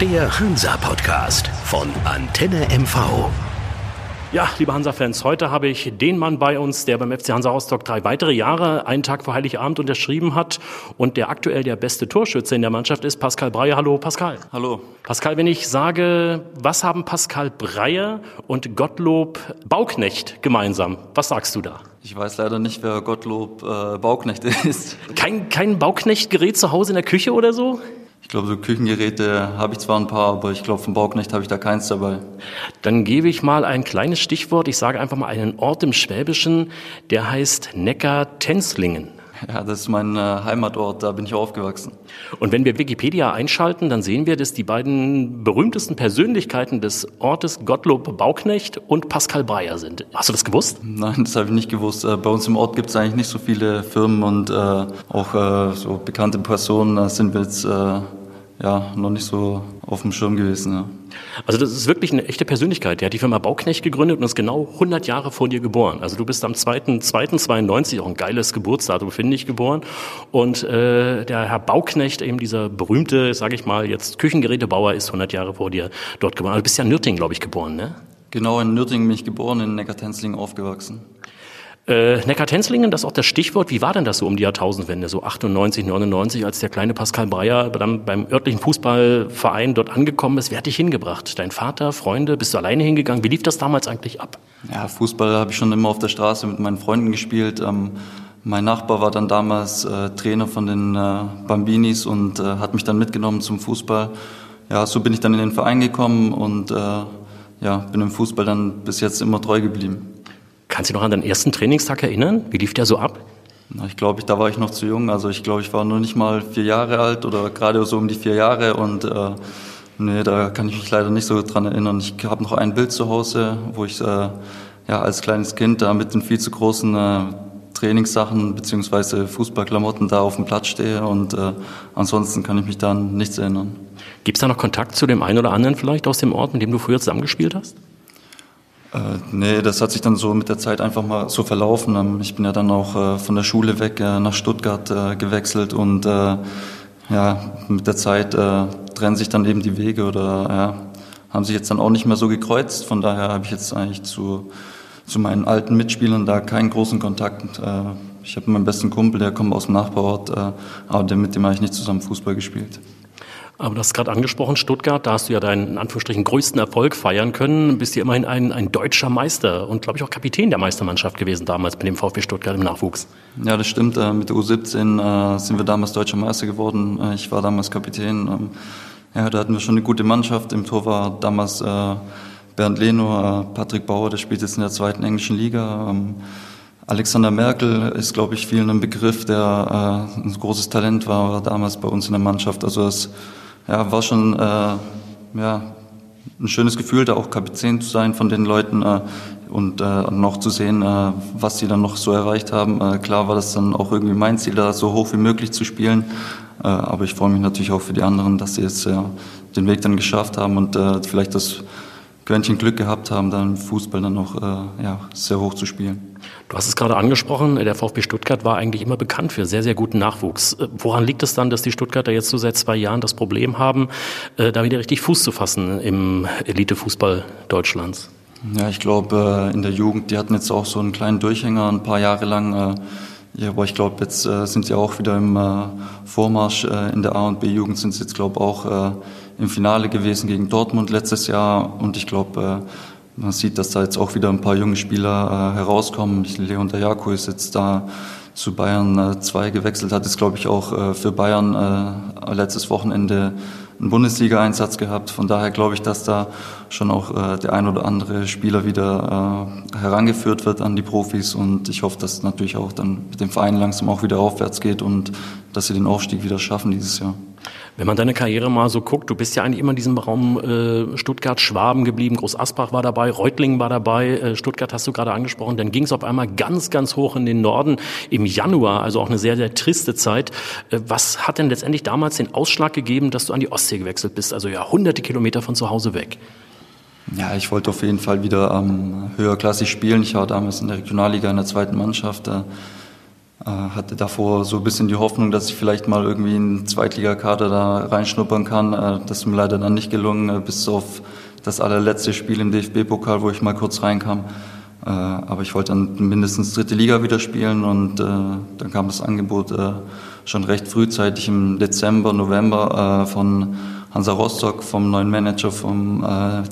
Der Hansa-Podcast von Antenne MV. Ja, liebe Hansa-Fans, heute habe ich den Mann bei uns, der beim FC Hansa Rostock drei weitere Jahre, einen Tag vor Heiligabend unterschrieben hat und der aktuell der beste Torschütze in der Mannschaft ist, Pascal Breyer. Hallo, Pascal. Hallo. Pascal, wenn ich sage, was haben Pascal Breyer und Gottlob Bauknecht gemeinsam? Was sagst du da? Ich weiß leider nicht, wer Gottlob äh, Bauknecht ist. Kein, kein Bauknecht-Gerät zu Hause in der Küche oder so? Ich glaube, so Küchengeräte habe ich zwar ein paar, aber ich glaube, vom Bauknecht habe ich da keins dabei. Dann gebe ich mal ein kleines Stichwort. Ich sage einfach mal einen Ort im Schwäbischen, der heißt Neckar-Tenzlingen. Ja, das ist mein äh, Heimatort, da bin ich aufgewachsen. Und wenn wir Wikipedia einschalten, dann sehen wir, dass die beiden berühmtesten Persönlichkeiten des Ortes Gottlob Bauknecht und Pascal Breyer sind. Hast du das gewusst? Nein, das habe ich nicht gewusst. Äh, bei uns im Ort gibt es eigentlich nicht so viele Firmen und äh, auch äh, so bekannte Personen Da sind wir jetzt äh, ja, noch nicht so auf dem Schirm gewesen. Ja. Also das ist wirklich eine echte Persönlichkeit. Der hat die Firma Bauknecht gegründet und ist genau 100 Jahre vor dir geboren. Also du bist am 2.2.92, auch ein geiles Geburtsdatum, finde ich, geboren. Und äh, der Herr Bauknecht, eben dieser berühmte, sage ich mal, jetzt Küchengerätebauer, ist 100 Jahre vor dir dort geboren. Also du bist ja in Nürtingen, glaube ich, geboren, ne? Genau, in Nürtingen bin ich geboren, in Neckartenzlingen aufgewachsen. Äh, Neckar-Tenzlingen, das ist auch das Stichwort. Wie war denn das so um die Jahrtausendwende, so 98, 99, als der kleine Pascal Breyer dann beim örtlichen Fußballverein dort angekommen ist? Wer hat dich hingebracht? Dein Vater, Freunde? Bist du alleine hingegangen? Wie lief das damals eigentlich ab? Ja, Fußball habe ich schon immer auf der Straße mit meinen Freunden gespielt. Ähm, mein Nachbar war dann damals äh, Trainer von den äh, Bambinis und äh, hat mich dann mitgenommen zum Fußball. Ja, so bin ich dann in den Verein gekommen und äh, ja, bin im Fußball dann bis jetzt immer treu geblieben. Kannst du dich noch an deinen ersten Trainingstag erinnern? Wie lief der so ab? Na, ich glaube, da war ich noch zu jung. Also ich glaube, ich war noch nicht mal vier Jahre alt oder gerade so um die vier Jahre und äh, nee, da kann ich mich leider nicht so dran erinnern. Ich habe noch ein Bild zu Hause, wo ich äh, ja als kleines Kind da mit den viel zu großen äh, Trainingssachen beziehungsweise Fußballklamotten da auf dem Platz stehe und äh, ansonsten kann ich mich da an nichts erinnern. Gibt es da noch Kontakt zu dem einen oder anderen vielleicht aus dem Ort, mit dem du früher zusammengespielt hast? Äh, nee, das hat sich dann so mit der Zeit einfach mal so verlaufen. Ähm, ich bin ja dann auch äh, von der Schule weg äh, nach Stuttgart äh, gewechselt und äh, ja, mit der Zeit äh, trennen sich dann eben die Wege oder ja, haben sich jetzt dann auch nicht mehr so gekreuzt. Von daher habe ich jetzt eigentlich zu, zu meinen alten Mitspielern da keinen großen Kontakt. Äh, ich habe meinen besten Kumpel, der kommt aus dem Nachbarort, aber mit dem habe ich nicht zusammen Fußball gespielt. Aber du hast gerade angesprochen, Stuttgart, da hast du ja deinen in Anführungsstrichen größten Erfolg feiern können. Bist ja immerhin ein, ein deutscher Meister und glaube ich auch Kapitän der Meistermannschaft gewesen damals mit dem VfB Stuttgart im Nachwuchs. Ja, das stimmt. Äh, mit der U17 äh, sind wir damals deutscher Meister geworden. Äh, ich war damals Kapitän. Ähm, ja, da hatten wir schon eine gute Mannschaft. Im Tor war damals Bernd Leno, Patrick Bauer, der spielt jetzt in der zweiten englischen Liga. Ähm, Alexander Merkel ist, glaube ich, vielen ein Begriff, der ein großes Talent war, war damals bei uns in der Mannschaft. Also es ja, war schon äh, ja, ein schönes Gefühl, da auch Kapitän zu sein von den Leuten äh, und äh, noch zu sehen, äh, was sie dann noch so erreicht haben. Äh, klar war das dann auch irgendwie mein Ziel, da so hoch wie möglich zu spielen. Äh, aber ich freue mich natürlich auch für die anderen, dass sie jetzt ja, den Weg dann geschafft haben und äh, vielleicht das Quäntchen Glück gehabt haben, dann Fußball dann noch äh, ja, sehr hoch zu spielen. Du hast es gerade angesprochen, der VfB Stuttgart war eigentlich immer bekannt für sehr, sehr guten Nachwuchs. Äh, woran liegt es dann, dass die Stuttgarter jetzt so seit zwei Jahren das Problem haben, äh, da wieder richtig Fuß zu fassen im Elitefußball Deutschlands? Ja, ich glaube, äh, in der Jugend, die hatten jetzt auch so einen kleinen Durchhänger ein paar Jahre lang. Ja, aber ich glaube, jetzt sind sie auch wieder im Vormarsch. In der A- und B-Jugend sind sie jetzt, glaube ich, auch im Finale gewesen gegen Dortmund letztes Jahr. Und ich glaube, man sieht, dass da jetzt auch wieder ein paar junge Spieler äh, herauskommen. Leon Dayako ist jetzt da zu Bayern 2 äh, gewechselt, hat jetzt, glaube ich, auch äh, für Bayern äh, letztes Wochenende einen Bundesliga-Einsatz gehabt. Von daher glaube ich, dass da schon auch äh, der ein oder andere Spieler wieder äh, herangeführt wird an die Profis. Und ich hoffe, dass natürlich auch dann mit dem Verein langsam auch wieder aufwärts geht und dass sie den Aufstieg wieder schaffen dieses Jahr. Wenn man deine Karriere mal so guckt, du bist ja eigentlich immer in diesem Raum äh, Stuttgart-Schwaben geblieben, Groß Asbach war dabei, Reutlingen war dabei, äh, Stuttgart hast du gerade angesprochen, dann ging es auf einmal ganz, ganz hoch in den Norden im Januar, also auch eine sehr, sehr triste Zeit. Äh, was hat denn letztendlich damals den Ausschlag gegeben, dass du an die Ostsee gewechselt bist, also ja hunderte Kilometer von zu Hause weg? Ja, ich wollte auf jeden Fall wieder ähm, höherklassig spielen. Ich war damals in der Regionalliga in der zweiten Mannschaft. Äh, hatte davor so ein bisschen die Hoffnung, dass ich vielleicht mal irgendwie in Zweitligakader da reinschnuppern kann. Äh, das ist mir leider dann nicht gelungen, äh, bis auf das allerletzte Spiel im DFB-Pokal, wo ich mal kurz reinkam. Aber ich wollte dann mindestens dritte Liga wieder spielen und dann kam das Angebot schon recht frühzeitig im Dezember, November von Hansa Rostock, vom neuen Manager vom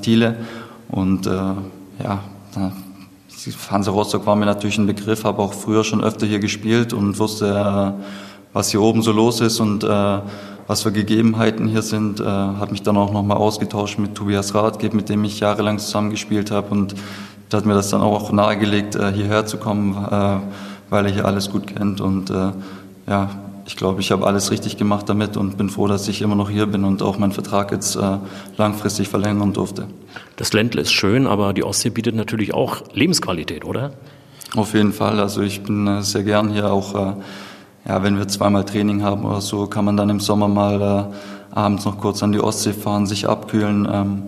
Thiele. Und ja, Hansa Rostock war mir natürlich ein Begriff, habe auch früher schon öfter hier gespielt und wusste, äh, was hier oben so los ist und äh, was für Gegebenheiten hier sind. Äh, habe mich dann auch nochmal ausgetauscht mit Tobias Rathgeb, mit dem ich jahrelang zusammengespielt habe und da hat mir das dann auch nahegelegt, hierher zu kommen, weil er hier alles gut kennt und ja, ich glaube, ich habe alles richtig gemacht damit und bin froh, dass ich immer noch hier bin und auch meinen Vertrag jetzt äh, langfristig verlängern durfte. Das Ländle ist schön, aber die Ostsee bietet natürlich auch Lebensqualität, oder? Auf jeden Fall. Also ich bin äh, sehr gern hier auch, äh, ja, wenn wir zweimal Training haben oder so, kann man dann im Sommer mal äh, abends noch kurz an die Ostsee fahren, sich abkühlen. Ähm,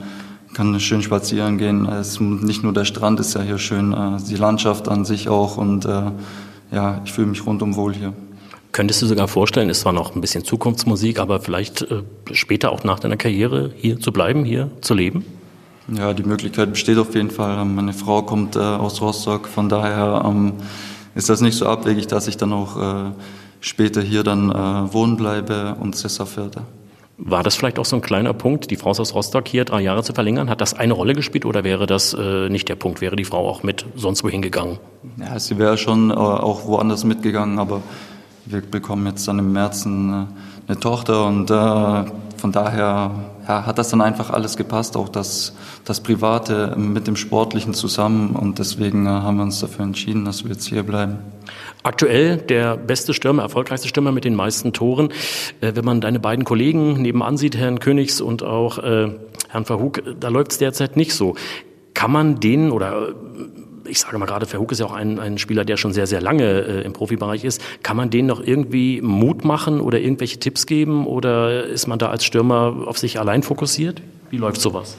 kann schön spazieren gehen. Es nicht nur der Strand ist ja hier schön, äh, die Landschaft an sich auch und äh, ja, ich fühle mich rundum wohl hier. Könntest du sogar vorstellen, ist zwar noch ein bisschen Zukunftsmusik, aber vielleicht äh, später auch nach deiner Karriere hier zu bleiben, hier zu leben? Ja, die Möglichkeit besteht auf jeden Fall. Meine Frau kommt äh, aus Rostock, von daher ähm, ist das nicht so abwegig, dass ich dann auch äh, später hier dann äh, wohnen bleibe und sesshaft werde. War das vielleicht auch so ein kleiner Punkt, die Frau aus Rostock hier drei Jahre zu verlängern? Hat das eine Rolle gespielt oder wäre das äh, nicht der Punkt? Wäre die Frau auch mit sonst wohin gegangen? Ja, sie wäre schon äh, auch woanders mitgegangen, aber wir bekommen jetzt dann im März eine, eine Tochter und äh, von daher ja, hat das dann einfach alles gepasst, auch das, das Private mit dem Sportlichen zusammen und deswegen äh, haben wir uns dafür entschieden, dass wir jetzt hier bleiben. Aktuell der beste Stürmer, erfolgreichste Stürmer mit den meisten Toren. Äh, wenn man deine beiden Kollegen nebenan sieht, Herrn Königs und auch äh, Herrn Verhug, da läuft es derzeit nicht so. Kann man denen oder ich sage mal gerade, Verhoek ist ja auch ein, ein Spieler, der schon sehr, sehr lange äh, im Profibereich ist. Kann man denen noch irgendwie Mut machen oder irgendwelche Tipps geben? Oder ist man da als Stürmer auf sich allein fokussiert? Wie läuft sowas?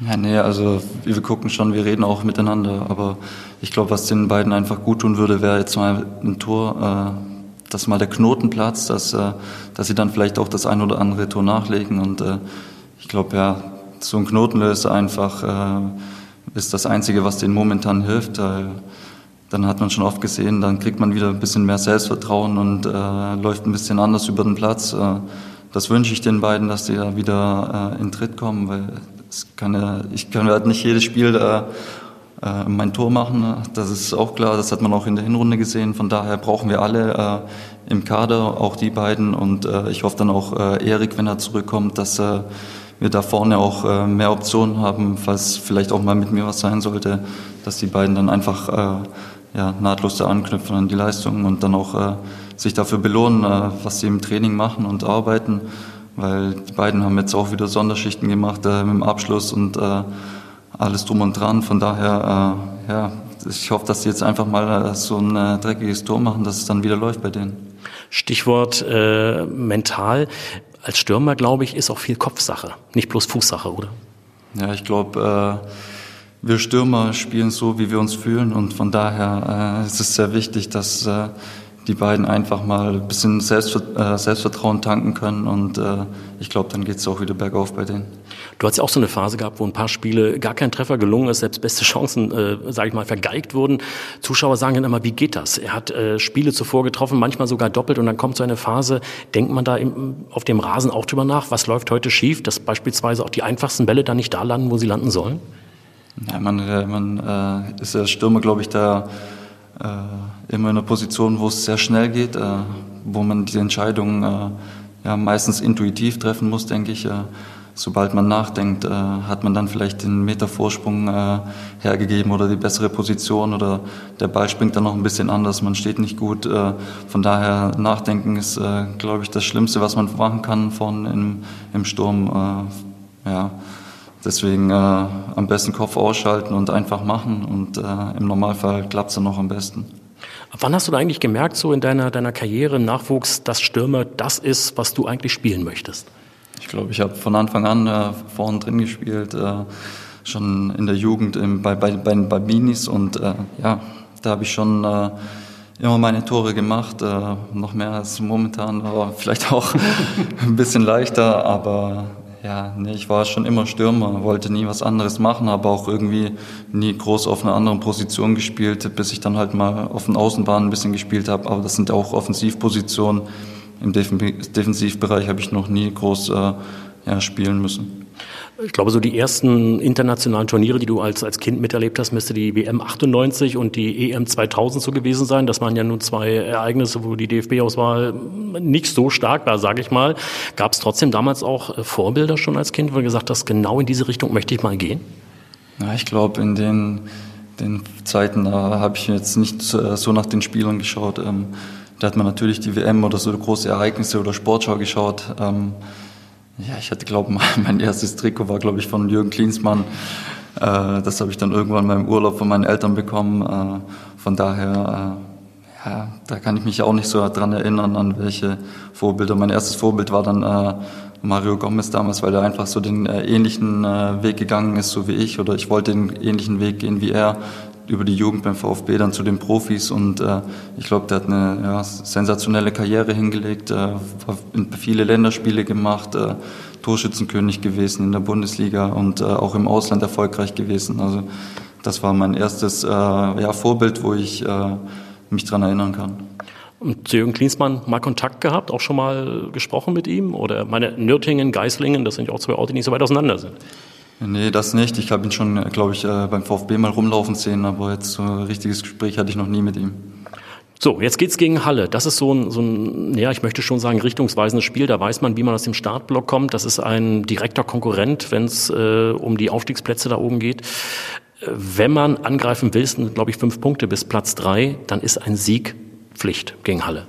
Ja, nee, also wir gucken schon, wir reden auch miteinander. Aber ich glaube, was den beiden einfach gut tun würde, wäre jetzt mal ein Tor, äh, dass mal der Knoten platzt, dass, äh, dass sie dann vielleicht auch das ein oder andere Tor nachlegen. Und äh, ich glaube, ja, so ein Knotenlöser einfach äh, ist das Einzige, was denen momentan hilft. Dann hat man schon oft gesehen, dann kriegt man wieder ein bisschen mehr Selbstvertrauen und äh, läuft ein bisschen anders über den Platz. Äh, das wünsche ich den beiden, dass die da wieder äh, in Tritt kommen, weil kann ja, ich kann halt nicht jedes Spiel äh, äh, mein Tor machen. Das ist auch klar, das hat man auch in der Hinrunde gesehen. Von daher brauchen wir alle äh, im Kader, auch die beiden. Und äh, ich hoffe dann auch äh, Erik, wenn er zurückkommt, dass äh, wir da vorne auch äh, mehr Optionen haben, falls vielleicht auch mal mit mir was sein sollte, dass die beiden dann einfach äh, ja, nahtlos da anknüpfen an die Leistungen und dann auch äh, sich dafür belohnen, äh, was sie im Training machen und arbeiten, weil die beiden haben jetzt auch wieder Sonderschichten gemacht äh, mit dem Abschluss und äh, alles drum und dran. Von daher, ja, ich hoffe, dass sie jetzt einfach mal so ein dreckiges Tor machen, dass es dann wieder läuft bei denen. Stichwort äh, mental als Stürmer, glaube ich, ist auch viel Kopfsache, nicht bloß Fußsache, oder? Ja, ich glaube, äh, wir Stürmer spielen so, wie wir uns fühlen und von daher äh, ist es sehr wichtig, dass äh, die beiden einfach mal ein bisschen äh, Selbstvertrauen tanken können und äh, ich glaube, dann geht es auch wieder bergauf bei denen. Du hast ja auch so eine Phase gehabt, wo ein paar Spiele gar kein Treffer gelungen ist, selbst beste Chancen, äh, sage ich mal, vergeigt wurden. Zuschauer sagen dann immer, wie geht das? Er hat äh, Spiele zuvor getroffen, manchmal sogar doppelt und dann kommt so eine Phase, denkt man da im, auf dem Rasen auch drüber nach, was läuft heute schief, dass beispielsweise auch die einfachsten Bälle dann nicht da landen, wo sie landen sollen? Ja, man, äh, man äh, ist ja Stürmer, glaube ich, da äh, immer in einer Position, wo es sehr schnell geht, äh, wo man die Entscheidung äh, ja, meistens intuitiv treffen muss, denke ich. Sobald man nachdenkt, äh, hat man dann vielleicht den Meter Vorsprung äh, hergegeben oder die bessere Position oder der Ball springt dann noch ein bisschen anders, man steht nicht gut. Äh, von daher nachdenken ist, äh, glaube ich, das Schlimmste, was man machen kann vorne im, im Sturm. Äh, ja. Deswegen äh, am besten Kopf ausschalten und einfach machen und im Normalfall klappt es dann noch am besten. Wann hast du eigentlich gemerkt, so in deiner, deiner Karriere, Nachwuchs, dass Stürmer das ist, was du eigentlich spielen möchtest? Ich glaube, ich habe von Anfang an äh, vorne drin gespielt, äh, schon in der Jugend im, bei, bei, bei, bei Minis und äh, ja, da habe ich schon äh, immer meine Tore gemacht, äh, noch mehr als momentan, aber vielleicht auch ein bisschen leichter, aber ja, nee, ich war schon immer Stürmer, wollte nie was anderes machen, aber auch irgendwie nie groß auf einer anderen Position gespielt, bis ich dann halt mal auf den Außenbahnen ein bisschen gespielt habe. Aber das sind auch Offensivpositionen. Im Defensivbereich habe ich noch nie groß äh, ja, spielen müssen. Ich glaube, so die ersten internationalen Turniere, die du als, als Kind miterlebt hast, müsste die WM 98 und die EM 2000 so gewesen sein. Das waren ja nun zwei Ereignisse, wo die DFB-Auswahl nicht so stark war, sage ich mal. Gab es trotzdem damals auch äh, Vorbilder schon als Kind, wo du gesagt hast, genau in diese Richtung möchte ich mal gehen? Ja, ich glaube, in den, den Zeiten habe ich jetzt nicht so nach den Spielern geschaut. Ähm, da hat man natürlich die WM oder so große Ereignisse oder Sportschau geschaut. Ähm, ja, ich hatte, glaube mein erstes Trikot war, glaube ich, von Jürgen Klinsmann. Äh, das habe ich dann irgendwann meinem Urlaub von meinen Eltern bekommen. Äh, von daher, äh, ja, da kann ich mich auch nicht so dran erinnern, an welche Vorbilder. Mein erstes Vorbild war dann äh, Mario Gomez damals, weil er einfach so den äh, ähnlichen äh, Weg gegangen ist, so wie ich, oder ich wollte den ähnlichen Weg gehen wie er über die Jugend beim VfB dann zu den Profis und äh, ich glaube, der hat eine ja, sensationelle Karriere hingelegt, äh, viele Länderspiele gemacht, äh, Torschützenkönig gewesen in der Bundesliga und äh, auch im Ausland erfolgreich gewesen. Also das war mein erstes äh, ja, Vorbild, wo ich äh, mich dran erinnern kann. Und zu Jürgen Klinsmann mal Kontakt gehabt, auch schon mal gesprochen mit ihm? Oder meine Nürtingen, Geislingen, das sind ja auch zwei Orte, die nicht so weit auseinander sind. Nee, das nicht. Ich habe ihn schon, glaube ich, äh, beim VfB mal rumlaufen sehen, aber jetzt so ein richtiges Gespräch hatte ich noch nie mit ihm. So, jetzt geht's gegen Halle. Das ist so ein, so ein, ja, ich möchte schon sagen, richtungsweisendes Spiel. Da weiß man, wie man aus dem Startblock kommt. Das ist ein direkter Konkurrent, wenn es äh, um die Aufstiegsplätze da oben geht. Wenn man angreifen will, sind, glaube ich, fünf Punkte bis Platz drei, dann ist ein Sieg Pflicht gegen Halle.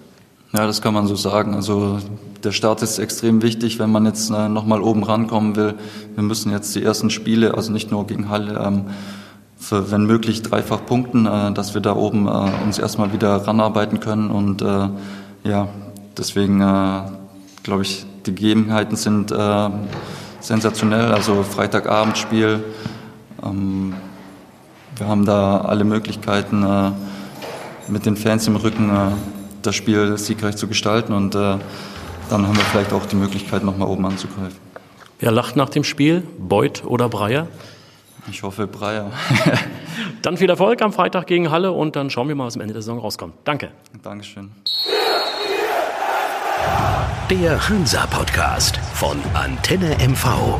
Ja, das kann man so sagen. Also der Start ist extrem wichtig, wenn man jetzt äh, nochmal oben rankommen will. Wir müssen jetzt die ersten Spiele, also nicht nur gegen Halle, ähm, für, wenn möglich dreifach punkten, äh, dass wir da oben äh, uns erstmal wieder ranarbeiten können. Und äh, ja, deswegen äh, glaube ich, die Gegebenheiten sind äh, sensationell. Also Freitagabendspiel. Ähm, wir haben da alle Möglichkeiten äh, mit den Fans im Rücken das Spiel siegreich zu gestalten und äh, dann haben wir vielleicht auch die Möglichkeit, nochmal oben anzugreifen. Wer lacht nach dem Spiel? Beuth oder Breyer? Ich hoffe Breyer. dann viel Erfolg am Freitag gegen Halle und dann schauen wir mal, was am Ende der Saison rauskommt. Danke. Dankeschön. Der Hansa Podcast von Antenne MV.